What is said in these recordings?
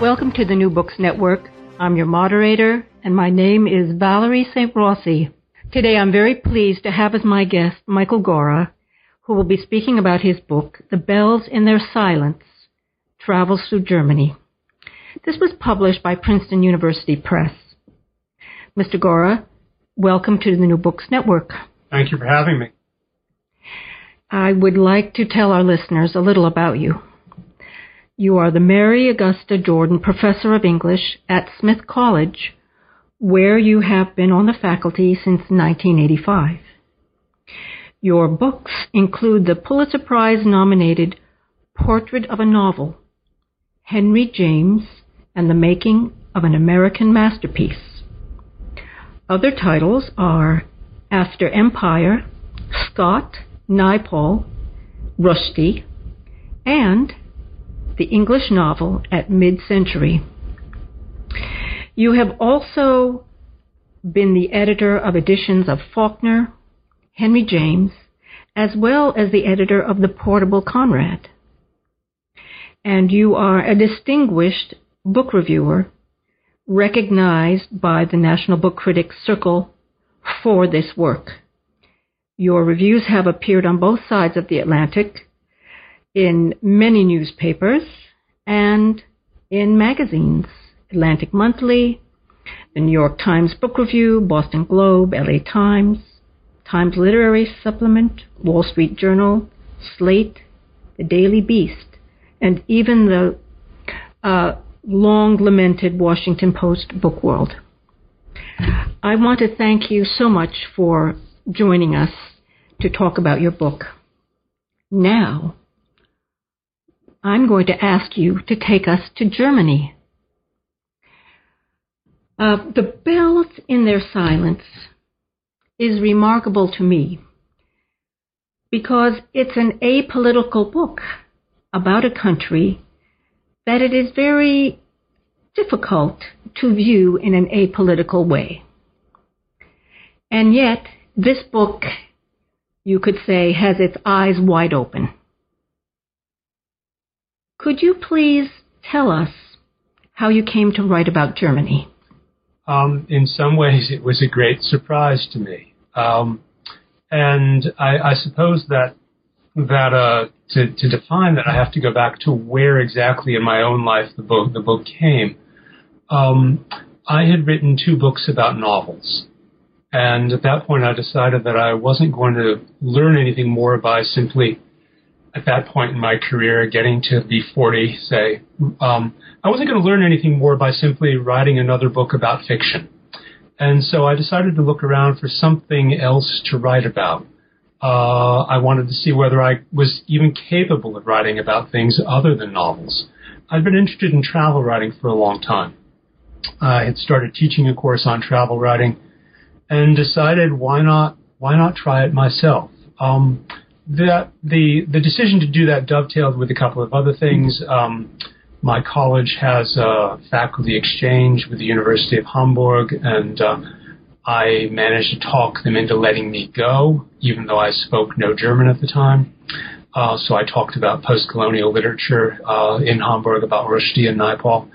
Welcome to the New Books Network. I'm your moderator, and my name is Valerie St. Rossi. Today I'm very pleased to have as my guest Michael Gorra, who will be speaking about his book, The Bells in Their Silence Travels Through Germany. This was published by Princeton University Press. Mr. Gorra, welcome to the New Books Network. Thank you for having me. I would like to tell our listeners a little about you. You are the Mary Augusta Jordan Professor of English at Smith College, where you have been on the faculty since 1985. Your books include the Pulitzer Prize nominated Portrait of a Novel, Henry James, and the Making of an American Masterpiece. Other titles are After Empire, Scott, Naipaul, Rushdie, and the English novel at mid century. You have also been the editor of editions of Faulkner, Henry James, as well as the editor of the Portable Conrad. And you are a distinguished book reviewer recognized by the National Book Critics Circle for this work. Your reviews have appeared on both sides of the Atlantic in many newspapers and in magazines Atlantic Monthly, the New York Times Book Review, Boston Globe, LA Times, Times Literary Supplement, Wall Street Journal, Slate, the Daily Beast, and even the uh, long lamented Washington Post Book World. I want to thank you so much for joining us to talk about your book. Now, I'm going to ask you to take us to Germany. Uh, the bells in their silence is remarkable to me because it's an apolitical book about a country that it is very difficult to view in an apolitical way. And yet, this book, you could say, has its eyes wide open. Could you please tell us how you came to write about Germany? Um, in some ways, it was a great surprise to me, um, and I, I, suppose that that uh, to, to, define that, I have to go back to where exactly in my own life the book the book came. Um, I had written two books about novels, and at that point, I decided that I wasn't going to learn anything more by simply at that point in my career, getting to be 40, say, um, I wasn't going to learn anything more by simply writing another book about fiction. And so I decided to look around for something else to write about. Uh, I wanted to see whether I was even capable of writing about things other than novels. I'd been interested in travel writing for a long time. I had started teaching a course on travel writing and decided why not why not try it myself. Um, that the the decision to do that dovetailed with a couple of other things. Um, my college has a faculty exchange with the University of Hamburg, and uh, I managed to talk them into letting me go, even though I spoke no German at the time. Uh, so I talked about post-colonial literature uh, in Hamburg, about Rushdie and Naipaul.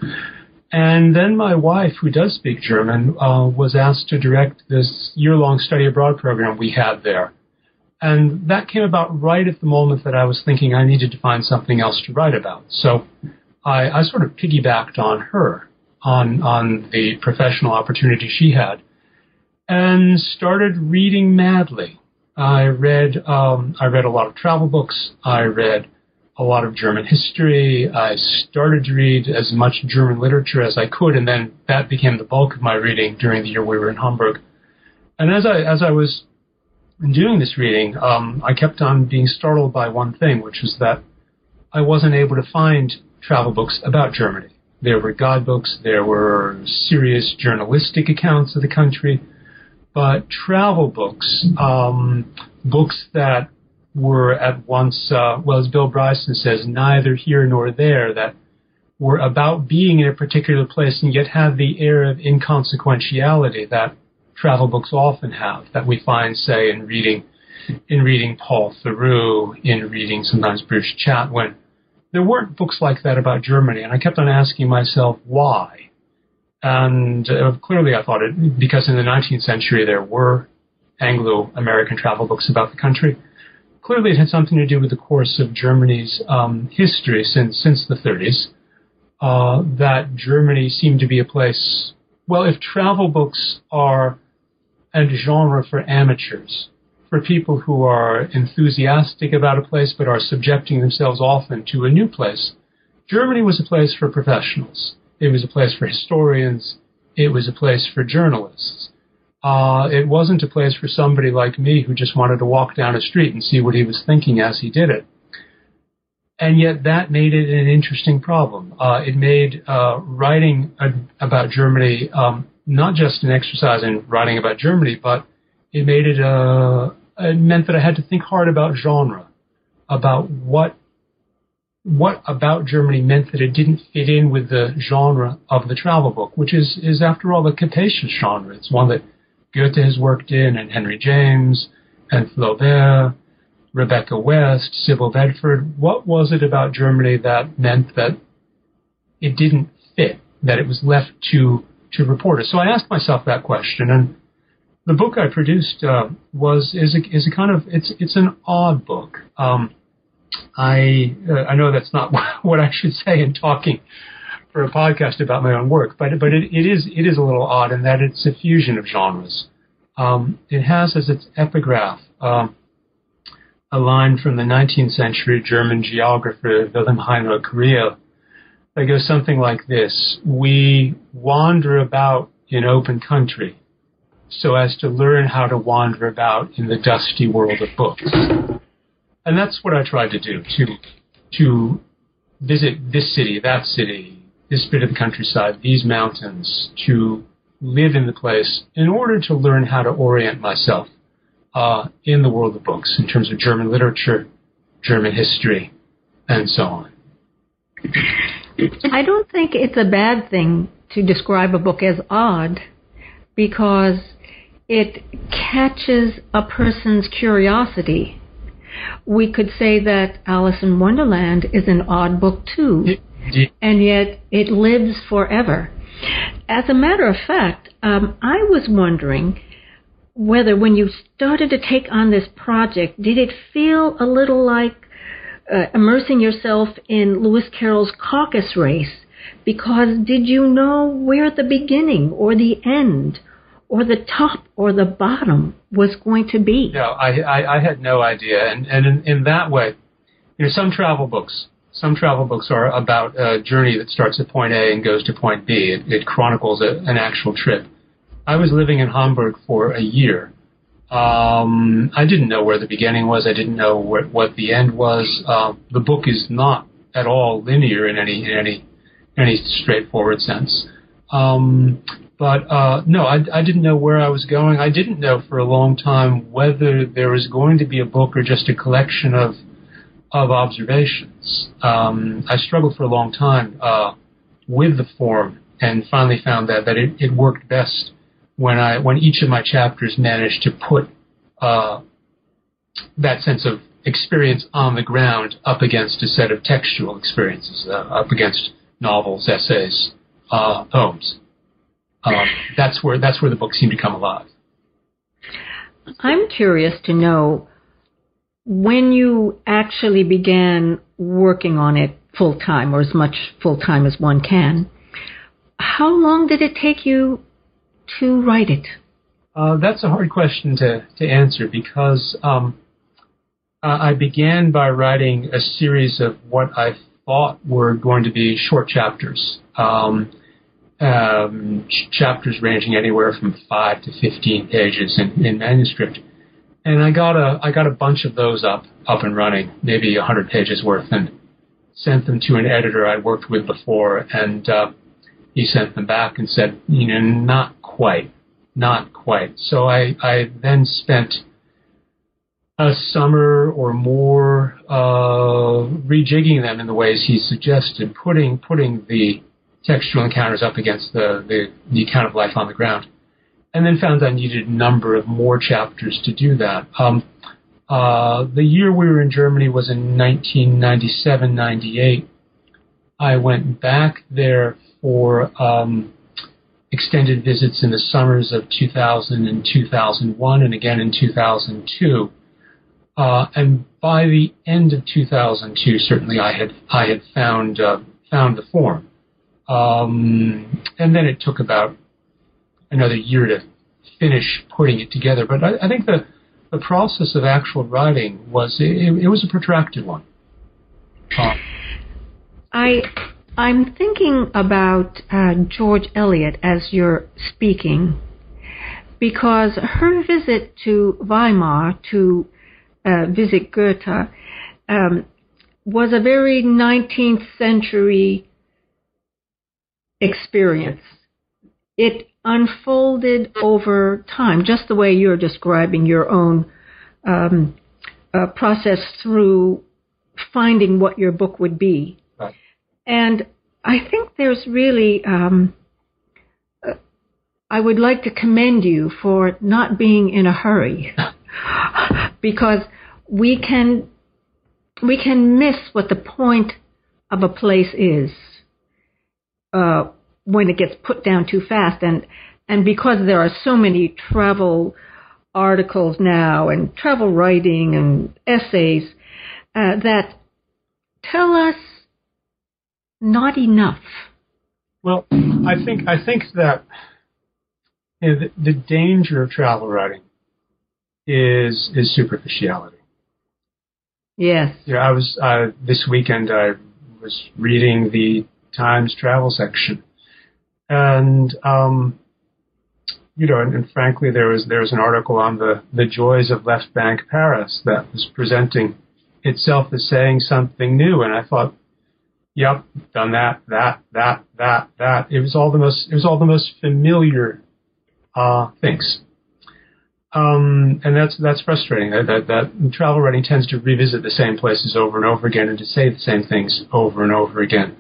And then my wife, who does speak German, uh, was asked to direct this year-long study abroad program we had there. And that came about right at the moment that I was thinking I needed to find something else to write about. So I, I sort of piggybacked on her, on, on the professional opportunity she had, and started reading madly. I read, um, I read a lot of travel books. I read a lot of German history. I started to read as much German literature as I could, and then that became the bulk of my reading during the year we were in Hamburg. And as I as I was in doing this reading, um, I kept on being startled by one thing, which was that I wasn't able to find travel books about Germany. There were guidebooks, there were serious journalistic accounts of the country, but travel books, um, books that were at once, uh, well, as Bill Bryson says, neither here nor there, that were about being in a particular place and yet had the air of inconsequentiality that travel books often have that we find, say, in reading in reading Paul Theroux, in reading sometimes Bruce Chatwin, there weren't books like that about Germany, and I kept on asking myself why. And uh, clearly, I thought it because in the 19th century there were Anglo-American travel books about the country. Clearly, it had something to do with the course of Germany's um, history since since the 30s. Uh, that Germany seemed to be a place. Well, if travel books are a genre for amateurs, for people who are enthusiastic about a place but are subjecting themselves often to a new place, Germany was a place for professionals. It was a place for historians. It was a place for journalists. Uh, it wasn't a place for somebody like me who just wanted to walk down a street and see what he was thinking as he did it. And yet that made it an interesting problem. Uh, it made uh, writing a, about Germany um, not just an exercise in writing about Germany, but it made it, uh, it meant that I had to think hard about genre, about what what about Germany meant that it didn't fit in with the genre of the travel book, which is, is after all, a capacious genre. It's one that Goethe has worked in, and Henry James, and Flaubert, Rebecca West, Sybille Bedford. What was it about Germany that meant that it didn't fit, that it was left to, to reporters? So I asked myself that question, and the book I produced uh, was is a, is a kind of it's it's an odd book. Um, I uh, I know that's not what I should say in talking for a podcast about my own work, but but it, it is it is a little odd in that it's a fusion of genres. Um, it has as its epigraph um, a line from the 19th century German geographer Wilhelm Heinrich Riehl that goes something like this: We wander about in open country so as to learn how to wander about in the dusty world of books and that's what I tried to do to to visit this city, that city, this bit of the countryside, these mountains, to live in the place in order to learn how to orient myself uh, in the world of books in terms of German literature, German history, and so on. I don't think it's a bad thing to describe a book as odd because it catches a person's curiosity we could say that Alice in Wonderland is an odd book too, and yet it lives forever. As a matter of fact, um, I was wondering whether when you started to take on this project, did it feel a little like uh, immersing yourself in Lewis Carroll's caucus race? Because did you know where the beginning or the end or the top or the bottom was going to be. No, I, I, I had no idea. And, and in, in that way, you know, some travel books, some travel books are about a journey that starts at point A and goes to point B. It, it chronicles a, an actual trip. I was living in Hamburg for a year. Um, I didn't know where the beginning was. I didn't know where, what the end was. Uh, the book is not at all linear in any in any any straightforward sense. Um, but uh, no, I, I didn't know where I was going. I didn't know for a long time whether there was going to be a book or just a collection of of observations. Um, I struggled for a long time uh, with the form, and finally found that that it, it worked best when I when each of my chapters managed to put uh, that sense of experience on the ground up against a set of textual experiences, uh, up against novels, essays, uh, poems um, that's where that's where the book seemed to come alive. I'm curious to know when you actually began working on it full time, or as much full time as one can. How long did it take you to write it? Uh, that's a hard question to, to answer because um, I began by writing a series of what I thought were going to be short chapters. Um, um, chapters ranging anywhere from five to fifteen pages in, in manuscript. And I got a I got a bunch of those up up and running, maybe a hundred pages worth, and sent them to an editor I'd worked with before, and uh, he sent them back and said, you know, not quite, not quite. So I I then spent a summer or more uh, rejigging them in the ways he suggested, putting putting the textual encounters up against the, the, the account of life on the ground. And then found I needed a number of more chapters to do that. Um, Uh, the year we were in Germany was in 1997 98. I went back there for um, extended visits in the summers of 2000 and 2001, and again in 2002. Uh, and by the end of 2002, certainly I had I had found uh, found the form. Um, and then it took about another year to finish putting it together. But I, I think the the process of actual writing was it, it was a protracted one. Uh, I I'm thinking about uh, George Eliot as you're speaking, because her visit to Weimar to uh, visit Goethe um, was a very 19th century experience. It unfolded over time, just the way you're describing your own um, uh, process through finding what your book would be. And I think there's really, um, uh, I would like to commend you for not being in a hurry. Because we can we can miss what the point of a place is uh, when it gets put down too fast, and and because there are so many travel articles now and travel writing and essays uh, that tell us not enough. Well, I think I think that you know, the, the danger of travel writing is is superficiality. Yes. Yeah, I was uh, this weekend. I was reading the Times travel section, and um, you know, and, and, frankly, there was there was an article on the the joys of Left Bank Paris that was presenting itself as saying something new, and I thought, yep, done that, that, that, that, that. It was all the most it was all the most familiar uh, things. Um, and that's that's frustrating. That, that that travel writing tends to revisit the same places over and over again, and to say the same things over and over again.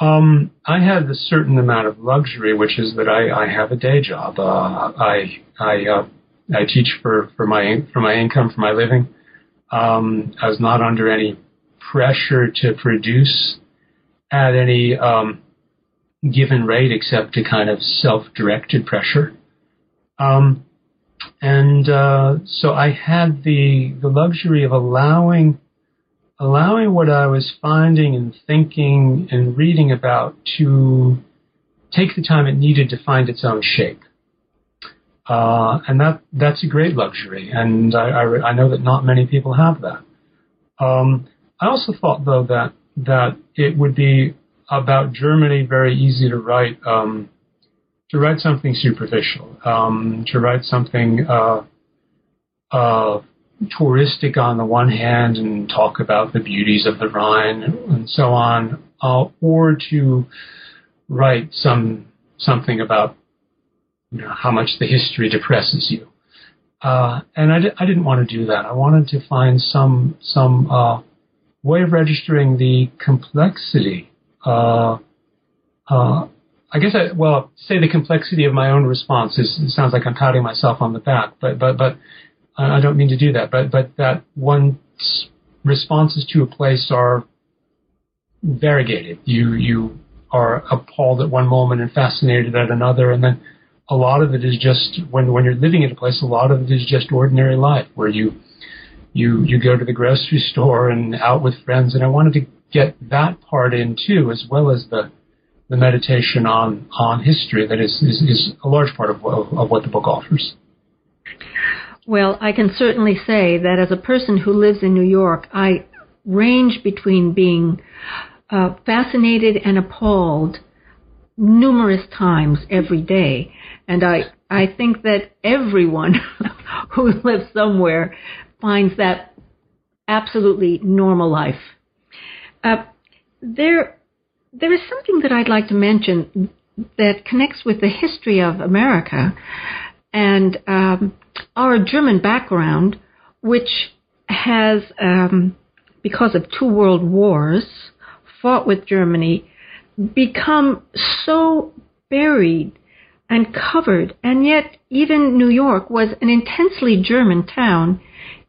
Um, I have a certain amount of luxury, which is that I, I have a day job. Uh, I I uh, I teach for for my for my income for my living. Um, I was not under any pressure to produce at any um, given rate, except to kind of self-directed pressure. Um, and uh, so I had the the luxury of allowing allowing what I was finding and thinking and reading about to take the time it needed to find its own shape. Uh, and that that's a great luxury, and I, I, I know that not many people have that. Um, I also thought, though, that that it would be about Germany very easy to write um, to write something superficial, um, to write something uh, uh, touristic on the one hand and talk about the beauties of the Rhine and so on, uh, or to write some something about you know, how much the history depresses you. Uh, and I, di- I didn't want to do that. I wanted to find some some uh, way of registering the complexity uh, uh I guess I well say the complexity of my own response is it sounds like I'm patting myself on the back, but but but I don't mean to do that. But but that one's responses to a place are variegated. You you are appalled at one moment and fascinated at another, and then a lot of it is just when when you're living in a place, a lot of it is just ordinary life where you you you go to the grocery store and out with friends, and I wanted to get that part in too, as well as the the meditation on on history that is is, is a large part of, of, of what the book offers. Well, I can certainly say that as a person who lives in New York, I range between being uh, fascinated and appalled numerous times every day, and I I think that everyone who lives somewhere finds that absolutely normal life. Uh, there there is something that I'd like to mention that connects with the history of America and um, our German background, which has, um, because of two world wars, fought with Germany, become so buried and covered, and yet even New York was an intensely German town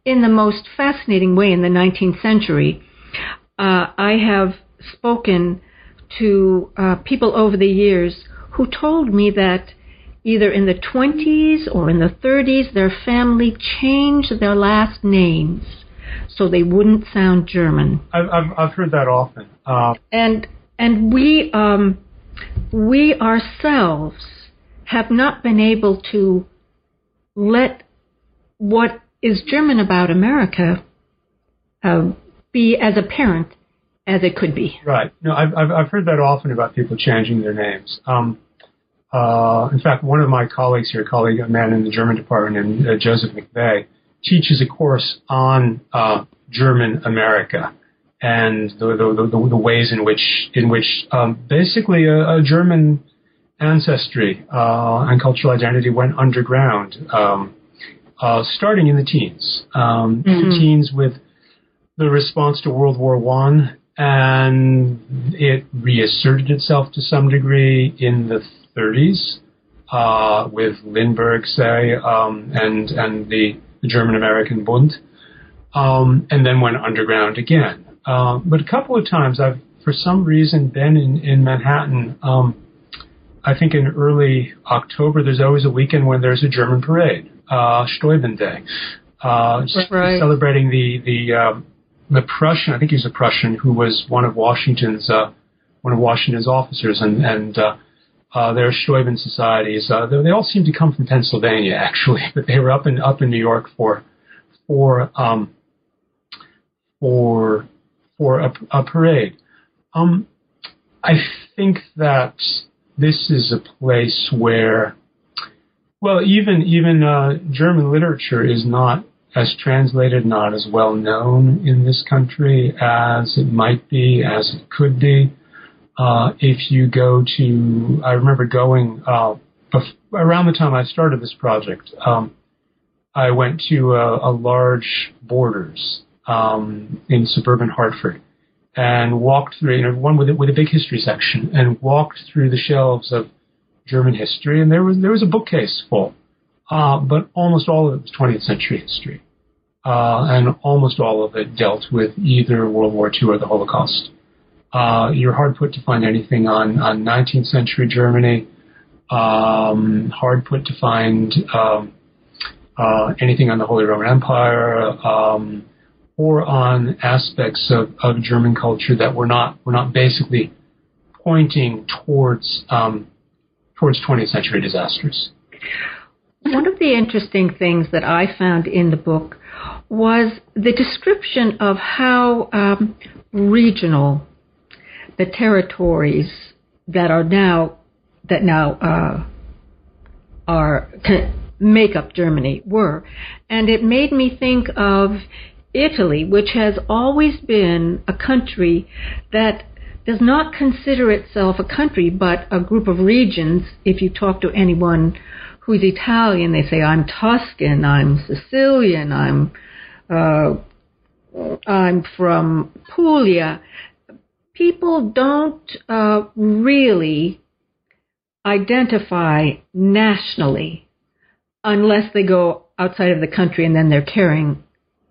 in the most fascinating way in the 19th century. Uh, I have spoken to uh, people over the years who told me that either in the 20s or in the 30s, their family changed their last names so they wouldn't sound German. I've I've, I've heard that often. Uh, and and we um, we ourselves have not been able to let what is German about America uh, be as apparent as it could be. Right. No, I've, I've, heard that often about people changing their names. Um, uh, in fact, one of my colleagues here, a colleague, a man in the German department, and uh, Joseph McVeigh, teaches a course on uh, German America and the, the, the, the, ways in which in which um, basically a, a, German ancestry uh, and cultural identity went underground, um, uh, starting in the teens. Um, mm-hmm. The teens with the response to World War One, and it reasserted itself to some degree in the 30s uh, with Lindbergh, say, um, and and the, the German American Bund, um, and then went underground again. Uh, but a couple of times I've, for some reason, been in in Manhattan. Um, I think in early October, there's always a weekend when there's a German parade, uh, Steuben Day, uh, right. celebrating the the uh, the Prussian. I think he's a Prussian who was one of Washington's uh, one of Washington's officers, and and uh, uh, their Steuben societies. Uh, they, they all seem to come from Pennsylvania, actually, but they were up in up in New York for for um, for for a, a parade. Um, I think that this is a place where, well, even even uh, German literature is not as translated, not as well known in this country as it might be, as it could be. Uh, if you go to, I remember going uh, bef- around the time I started this project. Um, I went to a, a large Borders um, in suburban Hartford and walked through, you know, one with a, with a big history section, and walked through the shelves of German history, and there was there was a bookcase full, uh, but almost all of it was 20th century history, uh, and almost all of it dealt with either World War II or the Holocaust. Uh, you're hard put to find anything on, on 19th century Germany. Um, hard put to find um, uh, anything on the Holy Roman Empire um, or on aspects of, of German culture that were not were not basically pointing towards um, towards 20th century disasters. One of the interesting things that I found in the book was the description of how um, regional the territories that are now that now uh, are make up Germany were, and it made me think of Italy, which has always been a country that does not consider itself a country but a group of regions. If you talk to anyone who's Italian, they say I'm Tuscan, I'm Sicilian, I'm uh, I'm from Puglia people don't uh, really identify nationally unless they go outside of the country and then they're carrying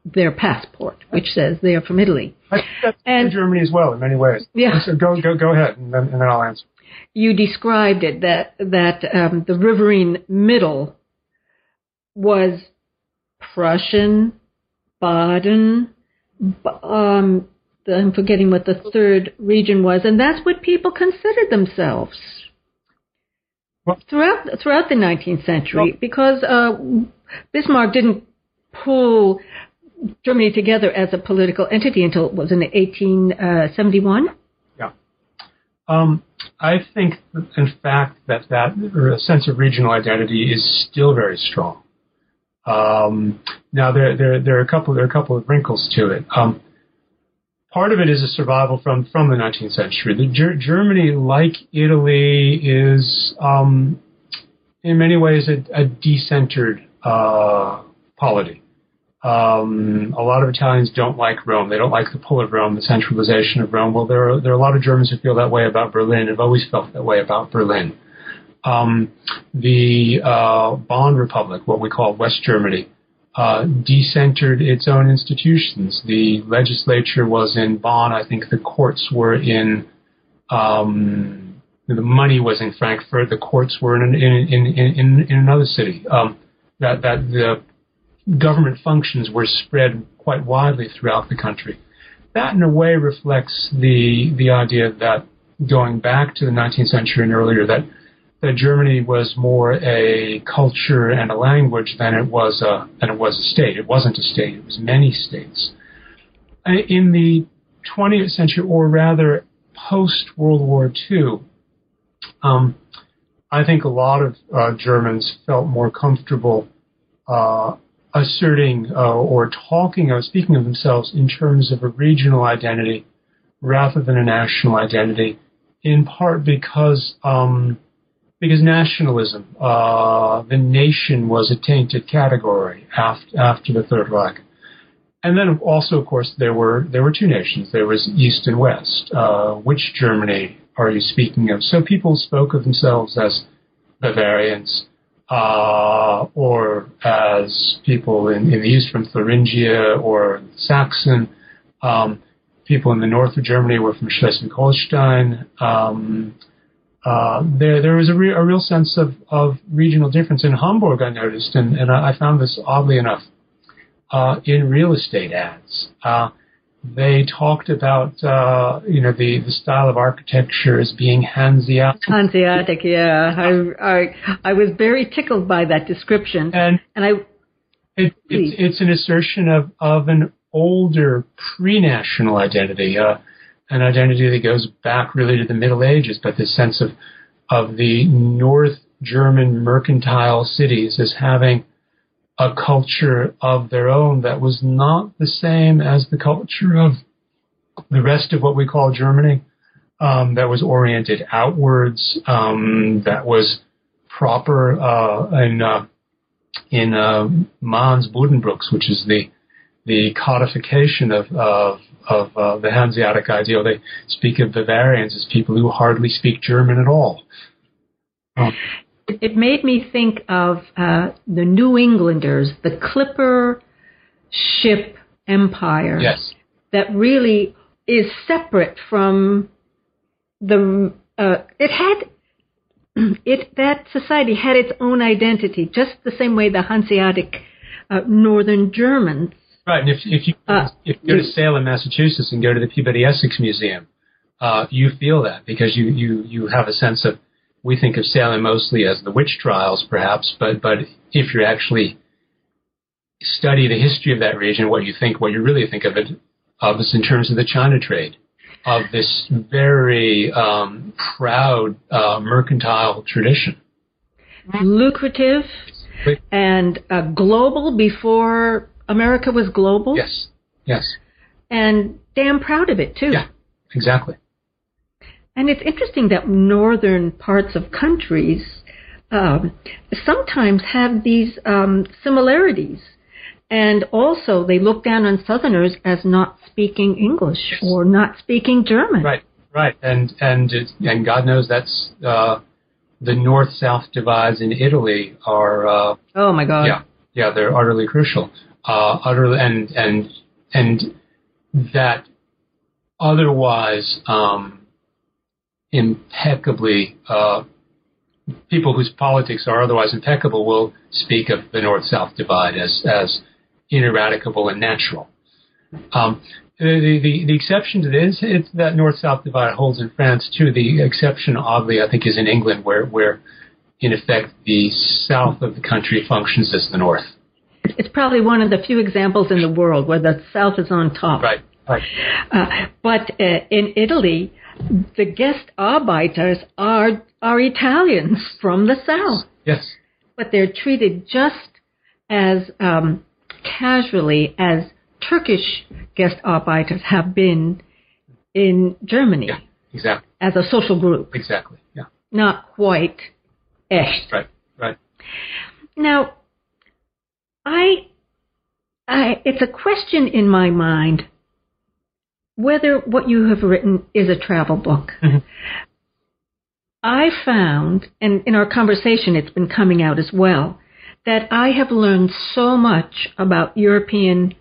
their passport, which says they are from Italy. That's and, in Germany as well, in many ways. Yeah. So go go go ahead, and then, and then I'll answer. You described it that that um, the riverine middle was Prussian, Baden, um, I'm forgetting what the third region was, and that's what people considered themselves well, throughout throughout the 19th century, well, because uh, Bismarck didn't pull Germany together as a political entity until was in 1871. Yeah, um, I think, in fact, that that a sense of regional identity is still very strong. Um, now there, there there are a couple there are a couple of wrinkles to it. Um, part of it is a survival from from the 19th century. The Ger- Germany, like Italy, is um, in many ways a, a decentered uh, polity. Um, a lot of Italians don't like Rome. They don't like the pull of Rome, the centralization of Rome. Well, there are there are a lot of Germans who feel that way about Berlin. Have always felt that way about Berlin. Um, the uh, Bonn Republic, what we call West Germany, uh, decentered its own institutions. The legislature was in Bonn. I think the courts were in. Um, the money was in Frankfurt. The courts were in in in in, in another city. Um, that that the government functions were spread quite widely throughout the country. That, in a way, reflects the the idea that going back to the 19th century and earlier, that that Germany was more a culture and a language than it was a than it was a state. It wasn't a state; it was many states. In the 20th century, or rather post World War II, um, I think a lot of uh, Germans felt more comfortable uh, asserting uh, or talking or speaking of themselves in terms of a regional identity rather than a national identity, in part because um, because nationalism, uh, the nation was a tainted category after, after the Third Reich. And then also, of course, there were there were two nations. There was East and West. Uh, which Germany are you speaking of? So people spoke of themselves as Bavarians, uh, or as people in, in, the east from Thuringia or Saxon. Um, people in the north of Germany were from Schleswig-Holstein. Um, uh, there there was a, re- a real sense of, of regional difference in Hamburg. I noticed, and, and I found this oddly enough uh, in real estate ads. Uh, they talked about uh, you know the, the style of architecture as being Hanseatic. Hanseatic, yeah. I, I I was very tickled by that description, and and I. It, it's, it's an assertion of, of an older pre-national identity. Uh, an identity that goes back really to the Middle Ages, but this sense of of the North German mercantile cities as having a culture of their own that was not the same as the culture of the rest of what we call Germany, um, that was oriented outwards, um, that was proper uh, in uh, in uh, which is the the codification of, of of uh, the Hanseatic ideal. They speak of Bavarians as people who hardly speak German at all. Um, it made me think of uh, the New Englanders, the clipper ship empire. Yes. That really is separate from the. Uh, it had. It that society had its own identity, just the same way the Hanseatic uh, Northern Germans Right, and if if you uh, if you go to Salem, Massachusetts, and go to the Peabody Essex Museum, uh, you feel that because you you you have a sense of we think of Salem mostly as the witch trials, perhaps, but but if you actually study the history of that region, what you think, what you really think of it of is in terms of the China trade, of this very um, proud uh, mercantile tradition, lucrative and uh, global before America was global. Yes. Yes. And damn proud of it too. Yeah. Exactly. And it's interesting that northern parts of countries um, sometimes have these um, similarities. And also, they look down on Southerners as not speaking English or not speaking German. Right, right, and and and God knows that's uh, the north-south divides in Italy are. Uh, oh my God! Yeah, yeah, they're utterly crucial uh, utterly and and and that otherwise um, impeccably uh, people whose politics are otherwise impeccable will speak of the north-south divide as as ineradicable and natural. Um, the, the, the exception to this is that north-south divide holds in France too. The exception, oddly, I think, is in England, where where in effect the south of the country functions as the north. It's probably one of the few examples in the world where the South is on top. Right. Right. Uh, but uh, in Italy, the Gastarbeiters are are Italians from the South. Yes. But they're treated just as um, casually as Turkish Gastarbeiters have been in Germany. Yeah, exactly. As a social group. Exactly. Yeah. Not quite echt. Right. Right. Now, I, I, it's a question in my mind whether what you have written is a travel book. Mm-hmm. I found, and in our conversation it's been coming out as well, that I have learned so much about European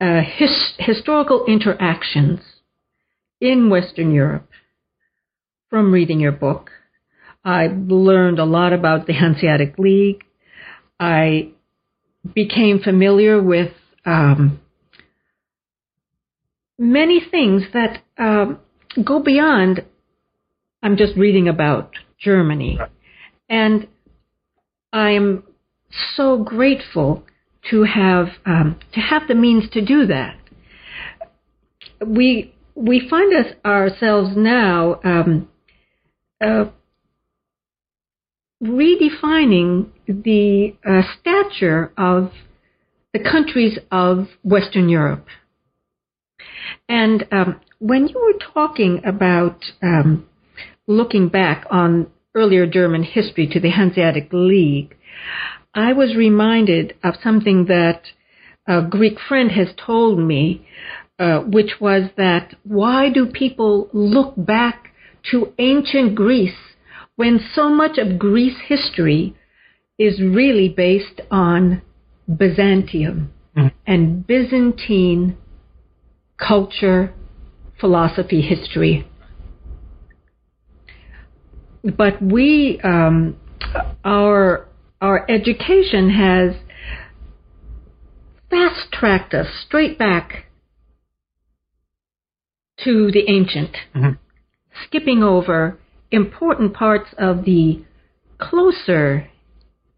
uh, his, historical interactions in Western Europe from reading your book. I learned a lot about the Hanseatic League. I became familiar with um, many things that um, go beyond. I'm just reading about Germany, and I am so grateful to have um, to have the means to do that. We we find us ourselves now um, uh, redefining the uh, stature of the countries of Western Europe. And um, when you were talking about um, looking back on earlier German history to the Hanseatic League, I was reminded of something that a Greek friend has told me, uh, which was that why do people look back to ancient Greece when so much of Greece history is really based on Byzantium mm-hmm. and Byzantine culture, philosophy, history. But we, um, our our education has fast tracked us straight back to the ancient, mm-hmm. skipping over important parts of the closer,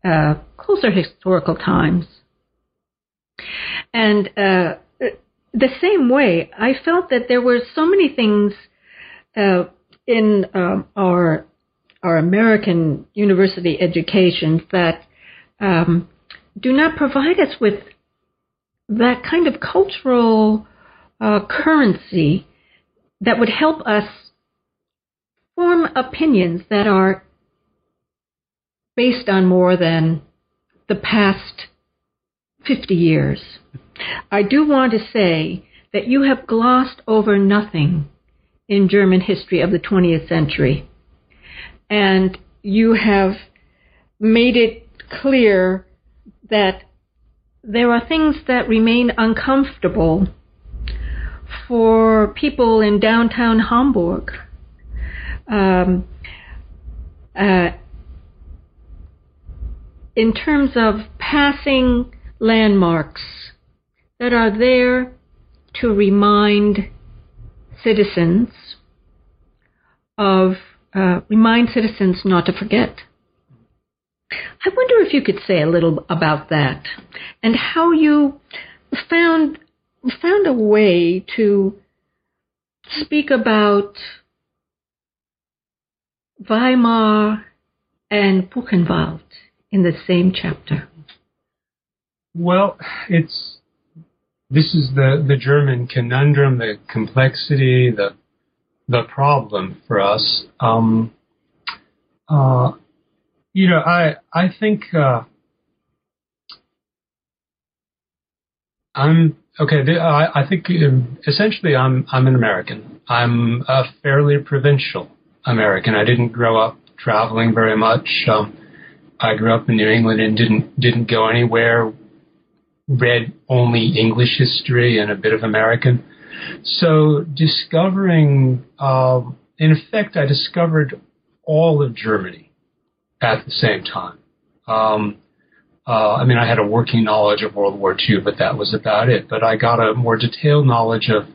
uh, closer historical times. And uh, the same way, I felt that there were so many things uh, in um, our our American university education that um, do not provide us with that kind of cultural uh, currency that would help us form opinions that are based on more than the past 50 years. I do want to say that you have glossed over nothing in German history of the 20th century. And you have made it clear that there are things that remain uncomfortable for people in downtown Hamburg. Um, uh, in terms of passing landmarks that are there to remind citizens of uh, remind citizens not to forget. I wonder if you could say a little about that and how you found found a way to speak about Weimar and Buchenwald in the same chapter. Well, it's this is the the German conundrum, the complexity, the the problem for us. Um, uh, you know, I I think uh, I'm okay. I, I think um, essentially I'm I'm an American. I'm a fairly provincial American. I didn't grow up traveling very much. Um, I grew up in New England and didn't didn't go anywhere read only English history and a bit of American. So discovering, uh, in effect, I discovered all of Germany at the same time. Um, uh, I mean, I had a working knowledge of World War II, but that was about it. But I got a more detailed knowledge of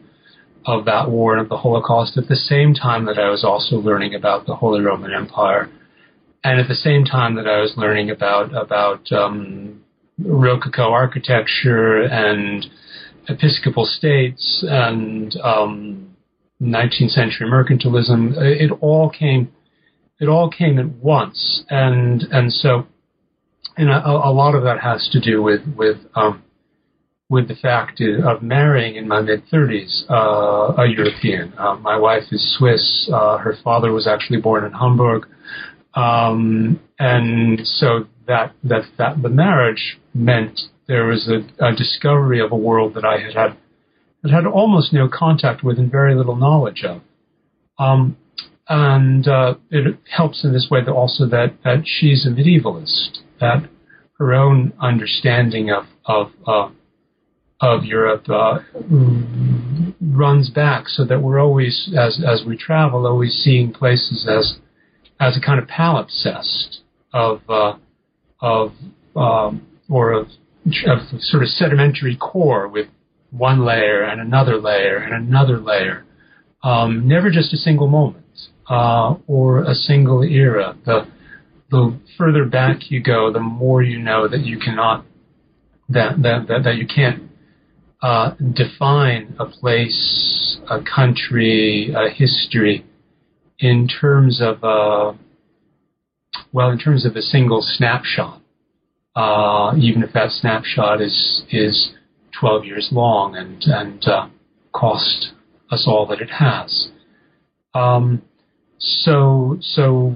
of that war and of the Holocaust at the same time that I was also learning about the Holy Roman Empire, and at the same time that I was learning about about um, Rococo architecture and Episcopal states and um, 19th century mercantilism. It all came, it all came at once, and and so, and a, a lot of that has to do with with um, with the fact of marrying in my mid 30s uh, a European. Uh, my wife is Swiss. Uh, her father was actually born in Hamburg, um, and so that that that the marriage meant there was a, a discovery of a world that I had had that had almost no contact with and very little knowledge of. Um, and uh, it helps in this way that also that, that she's a medievalist, that her own understanding of of uh, of Europe uh, runs back, so that we're always, as as we travel, always seeing places as as a kind of palimpsest of uh, of um, or of, of sort of sedimentary core with one layer and another layer and another layer. Um, never just a single moment uh, or a single era. The the further back you go, the more you know that you cannot that that that, that you can't uh, define a place, a country, a history in terms of a uh, well, in terms of a single snapshot. Uh, even if that snapshot is is 12 years long and and uh, cost us all that it has. Um, so so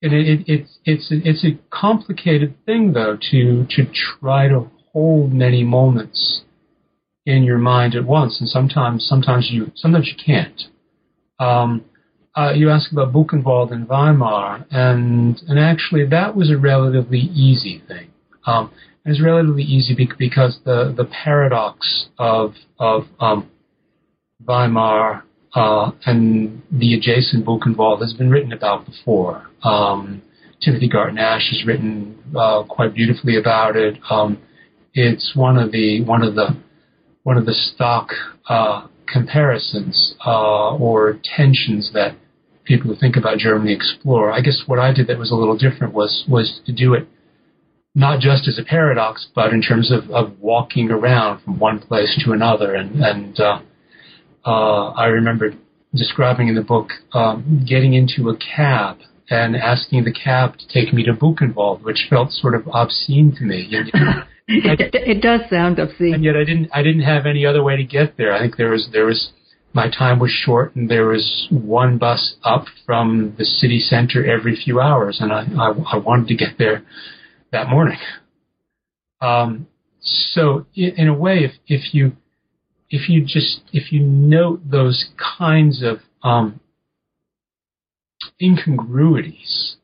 it, it, it, it's it's a complicated thing though to to try to hold many moments in your mind at once, and sometimes sometimes you sometimes you can't. Um, uh, you asked about Buchenwald and Weimar, and and actually that was a relatively easy thing. Um, it's relatively easy because the the paradox of of um, Weimar uh, and the adjacent Buchenwald has been written about before. Um, Timothy Garton Ash has written uh, quite beautifully about it. Um, it's one of the one of the one of the stock uh, comparisons uh, or tensions that people who think about Germany explore. I guess what I did that was a little different was was to do it not just as a paradox, but in terms of, of walking around from one place to another. And, and uh, uh, I remember describing in the book um, getting into a cab and asking the cab to take me to Buchenwald, which felt sort of obscene to me. it, it does sound obscene. And yet I didn't I didn't have any other way to get there. I think there was there was my time was short and there was one bus up from the city center every few hours and I, I, I wanted to get there that morning. Um, so in, a way, if, if you if you just if you note those kinds of um, incongruities,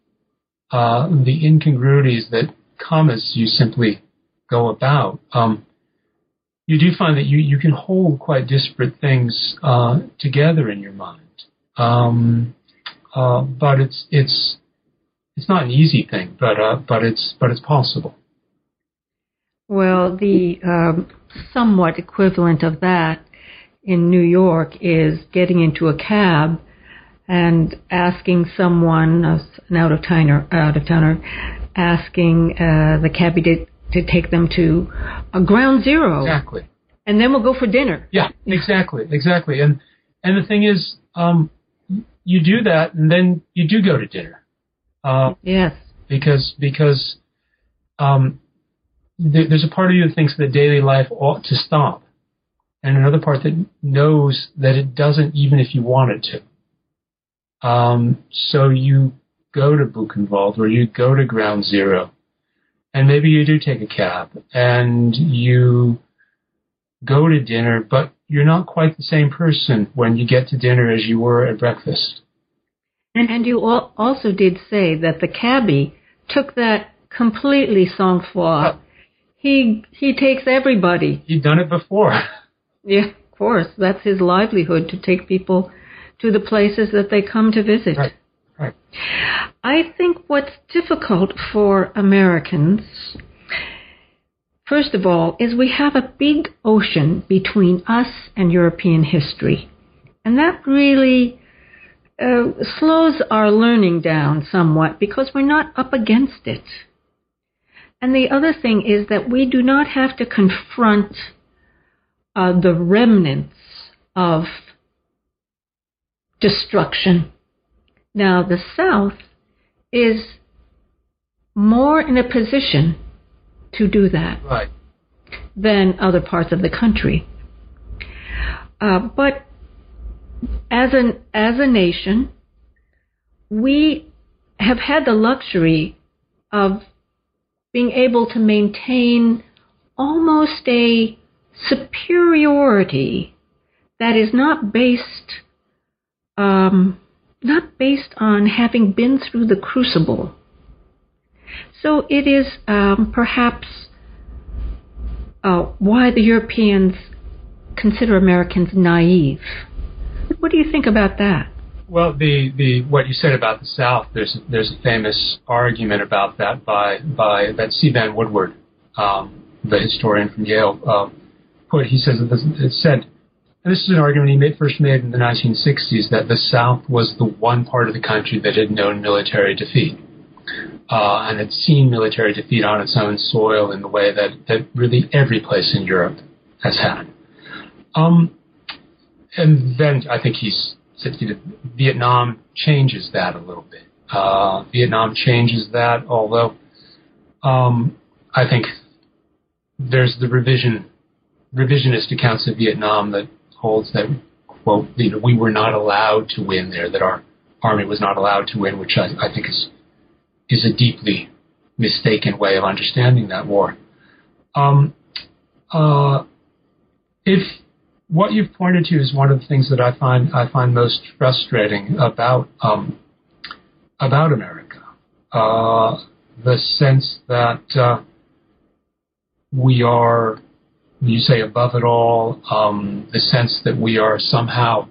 uh, the incongruities that come as you simply go about, um, you do find that you, you can hold quite disparate things uh, together in your mind. Um, uh, but it's it's it's not an easy thing, but uh, but it's but it's possible. Well, the um, somewhat equivalent of that in New York is getting into a cab and asking someone, an out of towner, out of towner, asking uh, the cabbie to, to take them to a ground zero. Exactly. And then we'll go for dinner. Yeah, exactly, exactly. And and the thing is, um, you do that, and then you do go to dinner. Uh, yes. Because because um, there, there's a part of you that thinks that daily life ought to stop, and another part that knows that it doesn't, even if you want it to. Um, so you go to Buchenwald or you go to Ground Zero, and maybe you do take a cab and you go to dinner, but you're not quite the same person when you get to dinner as you were at breakfast. And, and you also did say that the cabbie took that completely sang froid. Uh, he he takes everybody. He'd done it before. Yeah, of course. That's his livelihood to take people to the places that they come to visit. Right. I think what's difficult for Americans, first of all, is we have a big ocean between us and European history. And that really uh, slows our learning down somewhat because we're not up against it. And the other thing is that we do not have to confront uh, the remnants of destruction. Now, the South is more in a position to do that right. than other parts of the country. Uh, but as an as a nation, we have had the luxury of being able to maintain almost a superiority that is not based um, not based on having been through the crucible. So it is um, perhaps uh, why the Europeans consider Americans naive. What do you think about that? Well, the, the what you said about the South, there's there's a famous argument about that by by that C. Vann Woodward, um, the historian from Yale, uh, put. He says that it said, and this is an argument he made, first made in the 1960s, that the South was the one part of the country that had known military defeat. Uh, and had seen military defeat on its own soil in the way that, that really every place in Europe has had. Um, and then I think he's said Vietnam changes that a little bit. Uh, Vietnam changes that, although um, I think there's the revision revisionist accounts of Vietnam that holds that quote you know, we were not allowed to win there, that our army was not allowed to win, which I, I think is is a deeply mistaken way of understanding that war. Um, uh, if what you've pointed to is one of the things that I find I find most frustrating about um, about America, uh, the sense that uh, we are, you say above it all, um, the sense that we are somehow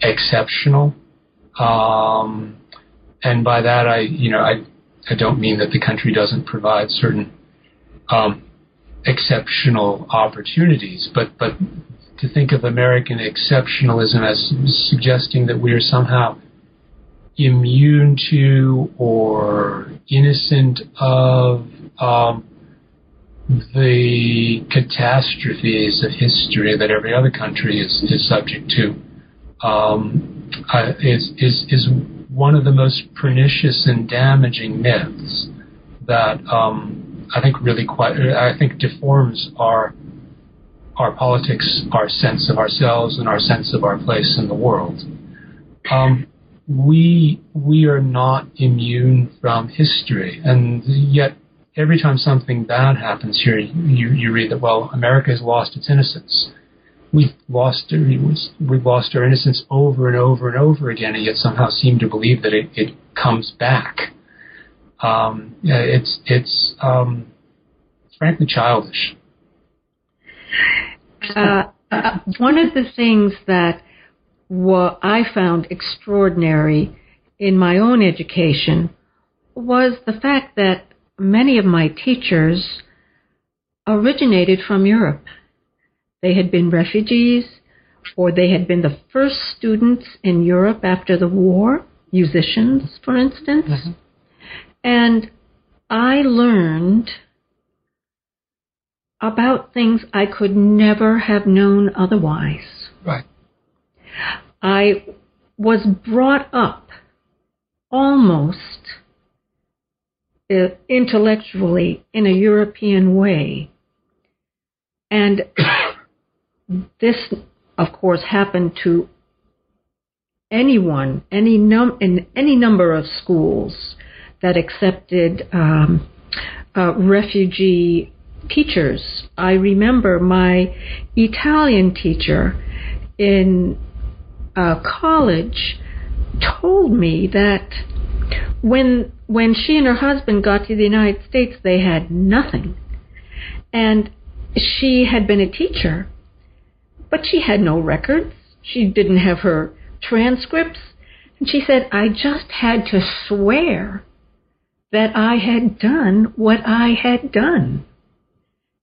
exceptional. Um, and by that, I, you know, I, I don't mean that the country doesn't provide certain um, exceptional opportunities, but but to think of American exceptionalism as suggesting that we are somehow immune to or innocent of um, the catastrophes of history that every other country is, is subject to um, uh, is, is, is one of the most pernicious and damaging myths that um, I think really quite I think deforms our our politics, our sense of ourselves, and our sense of our place in the world. Um, we we are not immune from history, and yet every time something bad happens here, you, you read that well, America has lost its innocence. We've lost we've lost our innocence over and over and over again, and yet somehow seem to believe that it, it comes back. Um, it's it's um, frankly childish. Uh, uh, one of the things that wa- I found extraordinary in my own education was the fact that many of my teachers originated from Europe. They had been refugees, or they had been the first students in Europe after the war, musicians, for instance. Mm-hmm. And I learned about things I could never have known otherwise. Right. I was brought up almost intellectually in a European way. And this, of course, happened to anyone, any num- in any number of schools that accepted um, uh, refugee teachers. I remember my Italian teacher in uh, college told me that when when she and her husband got to the United States, they had nothing, and she had been a teacher, but she had no records. She didn't have her transcripts, and she said, "I just had to swear." That I had done what I had done.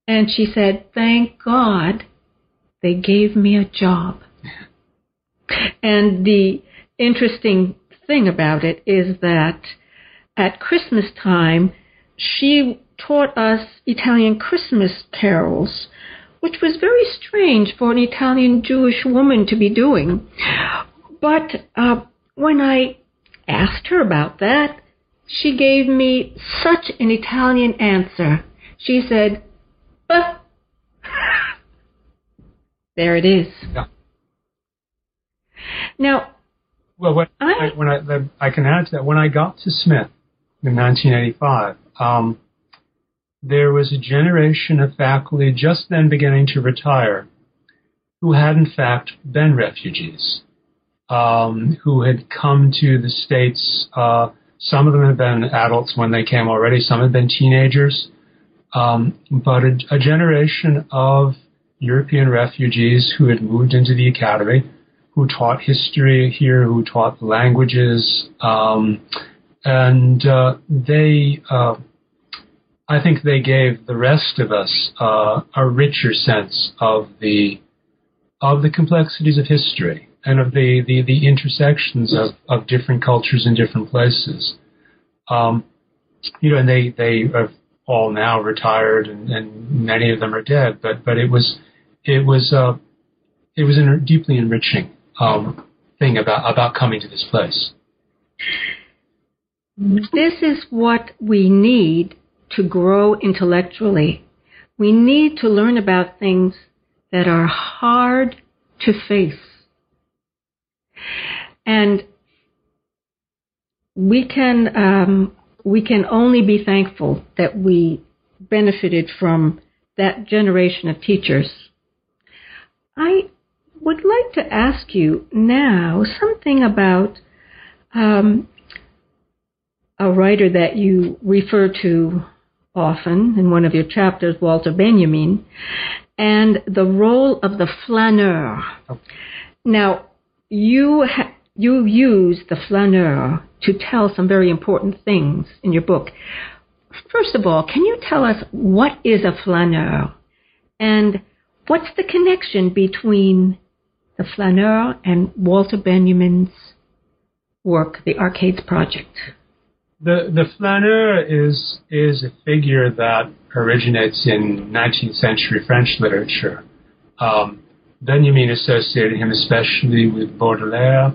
And she said, Thank God they gave me a job. and the interesting thing about it is that at Christmas time, she taught us Italian Christmas carols, which was very strange for an Italian Jewish woman to be doing. But uh, when I asked her about that, she gave me such an Italian answer. She said, there it is. Yeah. Now, well, when I, when I, I can add to that, when I got to Smith in 1985, um, there was a generation of faculty just then beginning to retire who had in fact been refugees, um, who had come to the States uh, Some of them had been adults when they came already. Some had been teenagers. Um, but a, a, generation of European refugees who had moved into the academy, who taught history here, who taught languages, um, and uh, they, uh, I think, they gave the rest of us uh, a richer sense of the of the complexities of history and of the, the, the intersections of, of different cultures in different places. Um, you know, and they, they have all now retired and, and many of them are dead, but, but it was, it was, uh, it was deeply enriching, um, thing about, about coming to this place. This is what we need to grow intellectually. We need to learn about things that are hard to face. And we can um, we can only be thankful that we benefited from that generation of teachers. I would like to ask you now something about um, a writer that you refer to often in one of your chapters, Walter Benjamin, and the role of the flaneur. Okay. Now, you ha- you use the flaneur to tell some very important things in your book. First of all, can you tell us what is a flaneur and what's the connection between the flaneur and Walter Benjamin's work, the Arcades Project? The the flaneur is is a figure that originates in 19th century French literature. Um, Benjamin associated him especially with Baudelaire.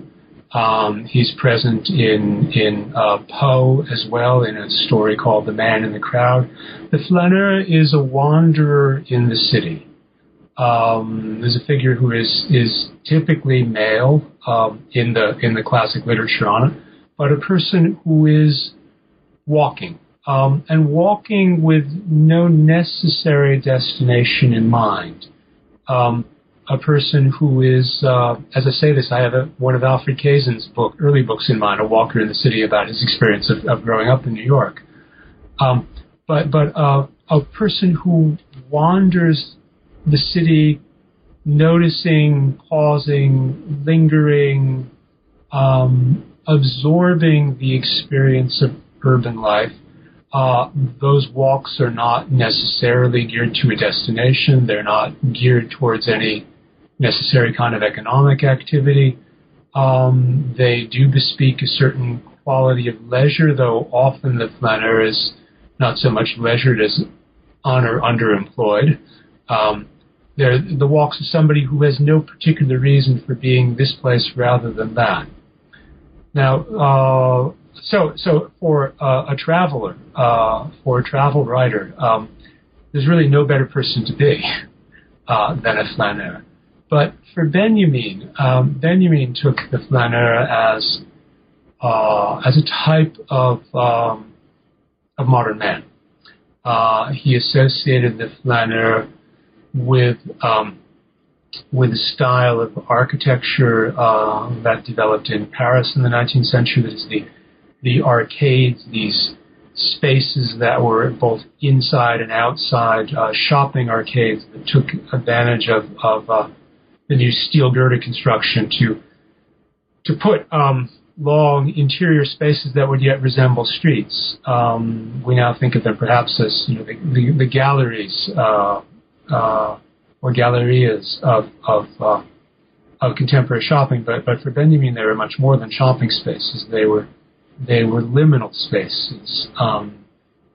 Um, he's present in in uh, Poe as well in a story called The Man in the Crowd. The flaneur is a wanderer in the city. Um, there's a figure who is is typically male um, in the in the classic literature on it but a person who is walking, um, and walking with no necessary destination in mind. Um, a person who is, uh, as I say this, I have a, one of Alfred Kazin's book, early books in mind, A Walker in the City, about his experience of, of growing up in New York. Um, but but uh, a person who wanders the city, noticing, pausing, lingering, um, absorbing the experience of urban life. Uh, those walks are not necessarily geared to a destination. They're not geared towards any necessary kind of economic activity. Um, they do bespeak a certain quality of leisure, though often the flaneur is not so much leisured as on or underemployed. Um, the walks of somebody who has no particular reason for being this place rather than that. Now, uh, so so for uh, a traveler, uh, for a travel writer, um, there's really no better person to be uh, than a flaneur. But for Benjamin, um, Benjamin took the flaneur as uh, as a type of um, of modern man. Uh, he associated the flaneur with um, with a style of architecture uh, that developed in Paris in the 19th century. That is the the arcades, these spaces that were both inside and outside uh, shopping arcades that took advantage of, of uh, the new steel girder construction to to put um, long interior spaces that would yet resemble streets. Um, we now think of them perhaps as you know the, the, the galleries uh, uh or gallerias of of, uh, of contemporary shopping, but but for Benjamin they were much more than shopping spaces. They were they were liminal spaces, um,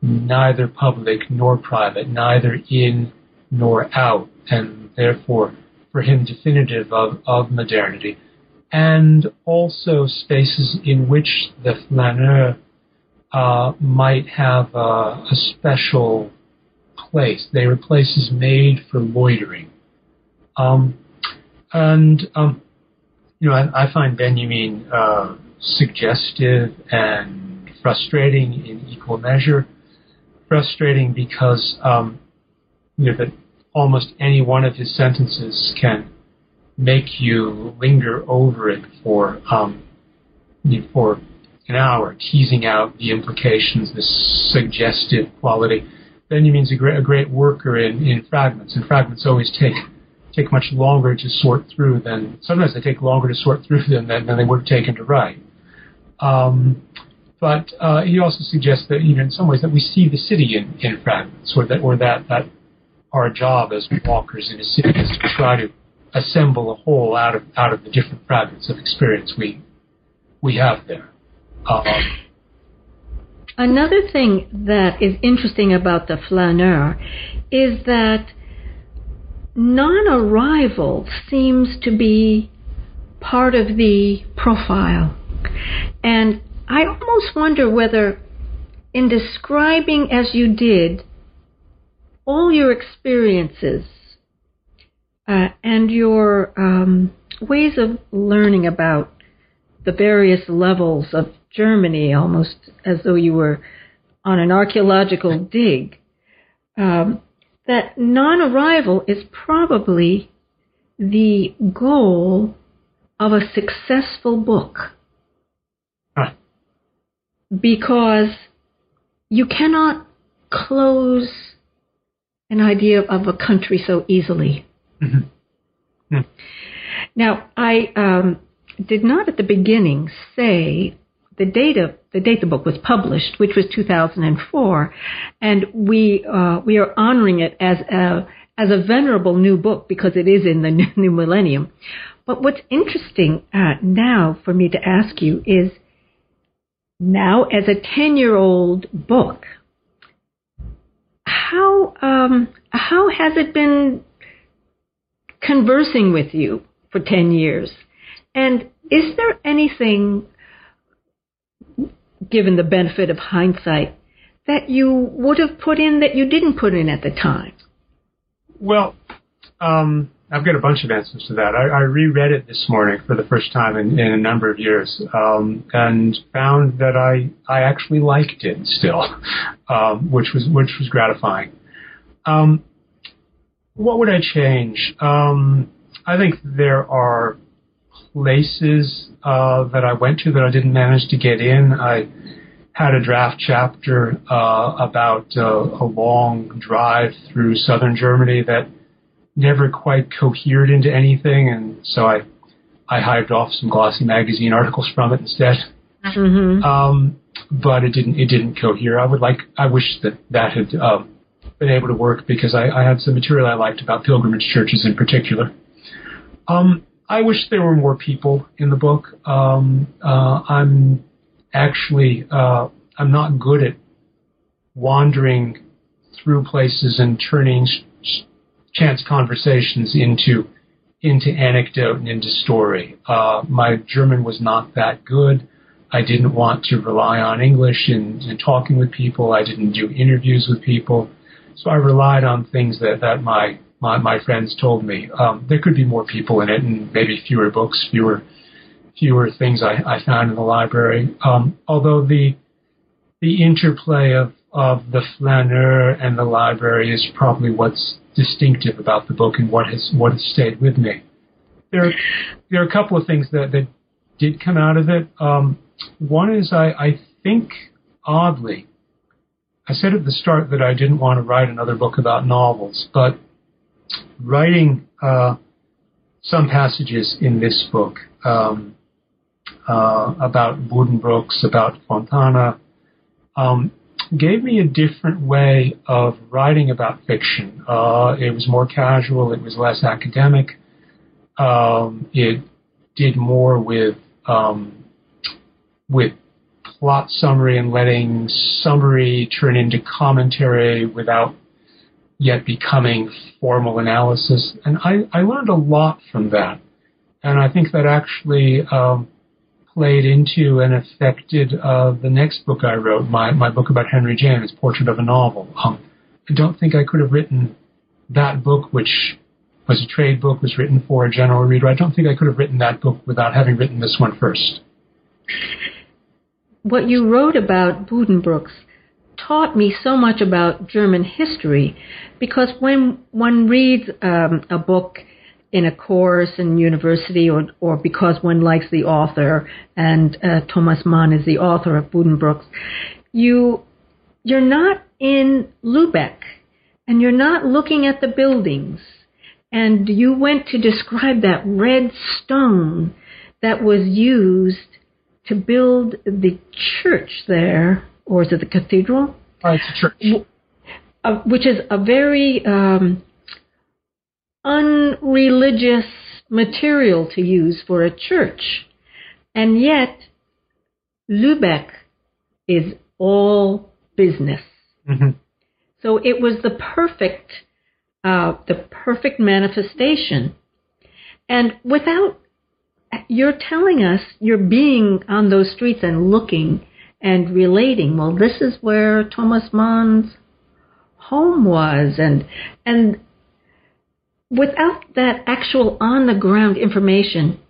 neither public nor private, neither in nor out, and therefore for him definitive of, of modernity. And also spaces in which the flaneur uh, might have a, a, special place. They were places made for loitering. Um, and, um, you know, I, I, find Benjamin uh, suggestive and frustrating in equal measure. Frustrating because um, you know that almost any one of his sentences can make you linger over it for um, for an hour teasing out the implications, the suggestive quality. Benjamin's a great, a great worker in, in fragments, and fragments always take take much longer to sort through than sometimes they take longer to sort through than than, than they would have taken to write. Um, but uh, he also suggests that you know in some ways that we see the city in, in fragments, or that or that that our job as walkers in a city is to try to assemble a whole out of out of the different fragments of experience we we have there. Um, Another thing that is interesting about the flaneur is that non-arrival seems to be part of the profile, and I almost wonder whether, in describing as you did all your experiences uh, and your um, ways of learning about the various levels of Germany, almost as though you were on an archaeological dig, um, that non arrival is probably the goal of a successful book. Huh. Because you cannot close an idea of a country so easily. Mm-hmm. Hmm. Now, I um, did not at the beginning say the date of the date the book was published, which was 2004, and we uh, we are honoring it as a as a venerable new book because it is in the new millennium. But what's interesting uh, now for me to ask you is now as a 10 year old book, how um, how has it been conversing with you for 10 years? And is there anything, given the benefit of hindsight, that you would have put in that you didn't put in at the time? Well, um, I've got a bunch of answers to that. I, I reread it this morning for the first time in, in a number of years, um, and found that I I actually liked it still, um, which was which was gratifying. Um, what would I change? Um, I think there are places uh, that I went to that I didn't manage to get in. I had a draft chapter uh, about uh, a long drive through southern Germany that never quite cohered into anything, and so I I hived off some glossy magazine articles from it instead. Mm-hmm. Um, but it didn't it didn't cohere. I would like I wish that that had um, been able to work because I, I had some material I liked about pilgrimage churches in particular. Um, I wish there were more people in the book. Um, uh, I'm actually uh, I'm not good at wandering through places and turning chance conversations into into anecdote and into story. Uh, my German was not that good. I didn't want to rely on English in, in talking with people. I didn't do interviews with people. So I relied on things that, that my, my, my friends told me. Um, there could be more people in it and maybe fewer books, fewer, fewer things I, I found in the library. Um, although the, the interplay of, of the flaneur and the library is probably what's distinctive about the book and what has, what has stayed with me. There are, there are a couple of things that, that did come out of it. Um, one is I, I think oddly, I said at the start that I didn't want to write another book about novels, but writing uh, some passages in this book um, uh, about Buddenbrooks, about Fontane, um, gave me a different way of writing about fiction. Uh, it was more casual, it was less academic, um, it did more with um, with plot summary and letting summary turn into commentary without yet becoming formal analysis. And I, I learned a lot from that. And I think that actually um, played into and affected uh, the next book I wrote, my, my book about Henry James, Portrait of a Novel. Um, I don't think I could have written that book, which was a trade book, was written for a general reader. I don't think I could have written that book without having written this one first what you wrote about Buddenbrooks taught me so much about German history because when one reads um, a book in a course in university or, or because one likes the author and uh, Thomas Mann is the author of Buddenbrooks, you, you're not in Lubeck and you're not looking at the buildings. And you went to describe that red stone that was used to build the church there, or is it the cathedral? Uh, it's a church. Uh, which is a very um, unreligious material to use for a church. And yet, Lubeck is all business. Mm-hmm. So it was the perfect, uh, the perfect manifestation. And without, you're telling us you're being on those streets and looking and relating. Well, this is where Thomas Mann's home was, and and without that actual on the ground information,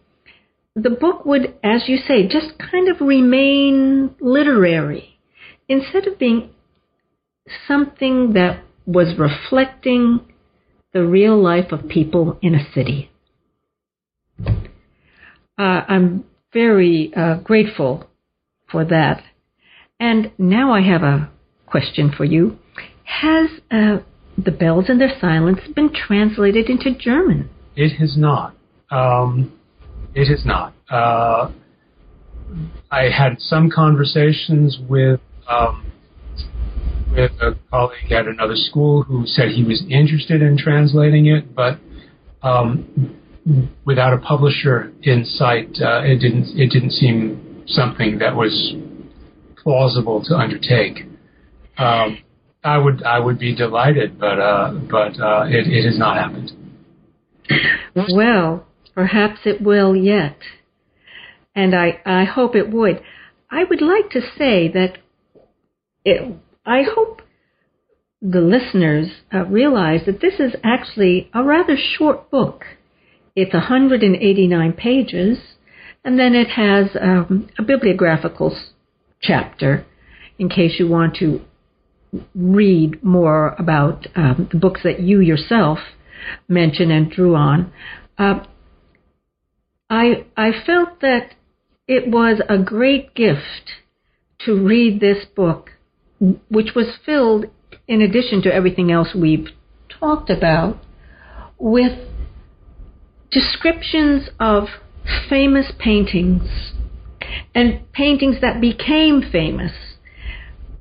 the book would, as you say, just kind of remain literary instead of being something that was reflecting the real life of people in a city. Uh, I'm very uh, grateful for that. And now I have a question for you. Has uh, The Bells in Their Silence been translated into German? It has not. Um, it has not. Uh, I had some conversations with um, with a colleague at another school who said he was interested in translating it, but um, without a publisher in sight, uh, it didn't it didn't seem something that was plausible to undertake. Um, I would I would be delighted, but uh, but uh, it, it has not happened. Well, perhaps it will yet, and I I hope it would. I would like to say that it, I hope the listeners uh, realize that this is actually a rather short book. It's 189 pages, and then it has um, a bibliographical chapter in case you want to read more about um, the books that you yourself mentioned and drew on. Uh, I I felt that it was a great gift to read this book, which was filled, in addition to everything else we've talked about, with descriptions of famous paintings and paintings that became famous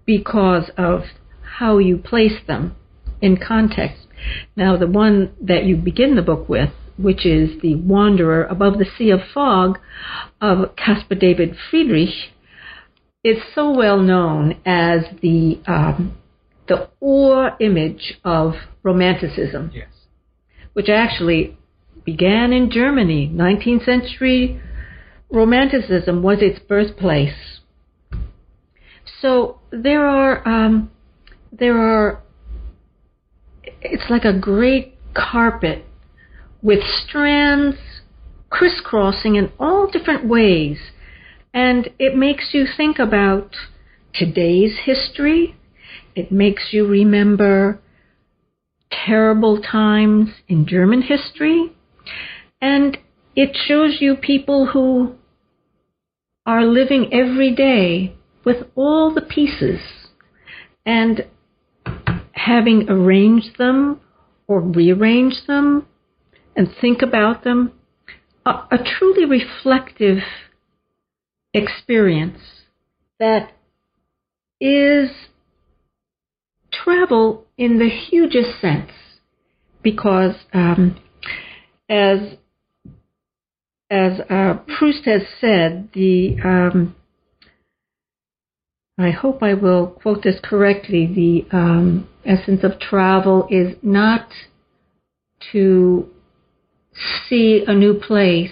because of how you place them in context. Now, the one that you begin the book with, which is The Wanderer Above the Sea of Fog of Caspar David Friedrich, is so well known as the um, the Ur image of Romanticism, Yes. which actually began in Germany, 19th century Romanticism was its birthplace. So there are um, there are it's like a great carpet with strands crisscrossing in all different ways, and it makes you think about today's history. It makes you remember terrible times in German history, and it shows you people who are living every day with all the pieces and having arranged them or rearranged them and think about them. A, a truly reflective experience that is travel in the hugest sense because um, as as uh, Proust has said, the um, I hope I will quote this correctly. The um, essence of travel is not to see a new place,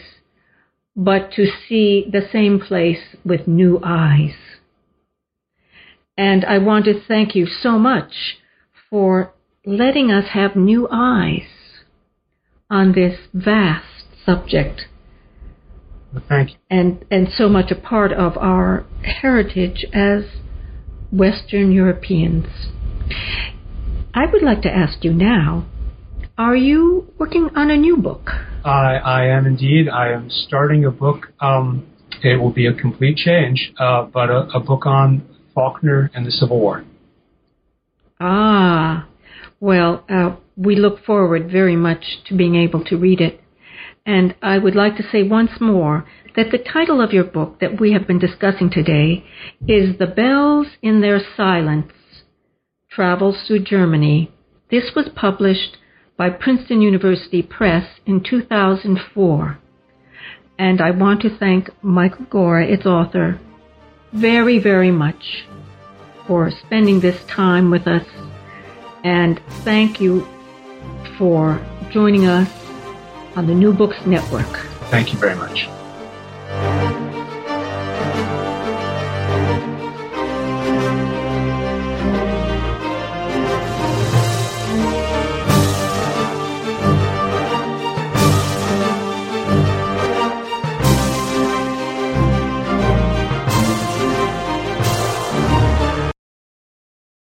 but to see the same place with new eyes. And I want to thank you so much for letting us have new eyes on this vast subject Thank you. and and so much a part of our heritage as Western Europeans. I would like to ask you now, are you working on a new book? I, I am indeed. I am starting a book. Um, it will be a complete change, uh, but a, a book on Faulkner and the Civil War. Ah, well, uh, we look forward very much to being able to read it. And I would like to say once more that the title of your book that we have been discussing today is The Bells in Their Silence Travels Through Germany. This was published by Princeton University Press in 2004. And I want to thank Michael Gorra, its author, very, very much for spending this time with us. And thank you for joining us on the New Books Network. Thank you very much.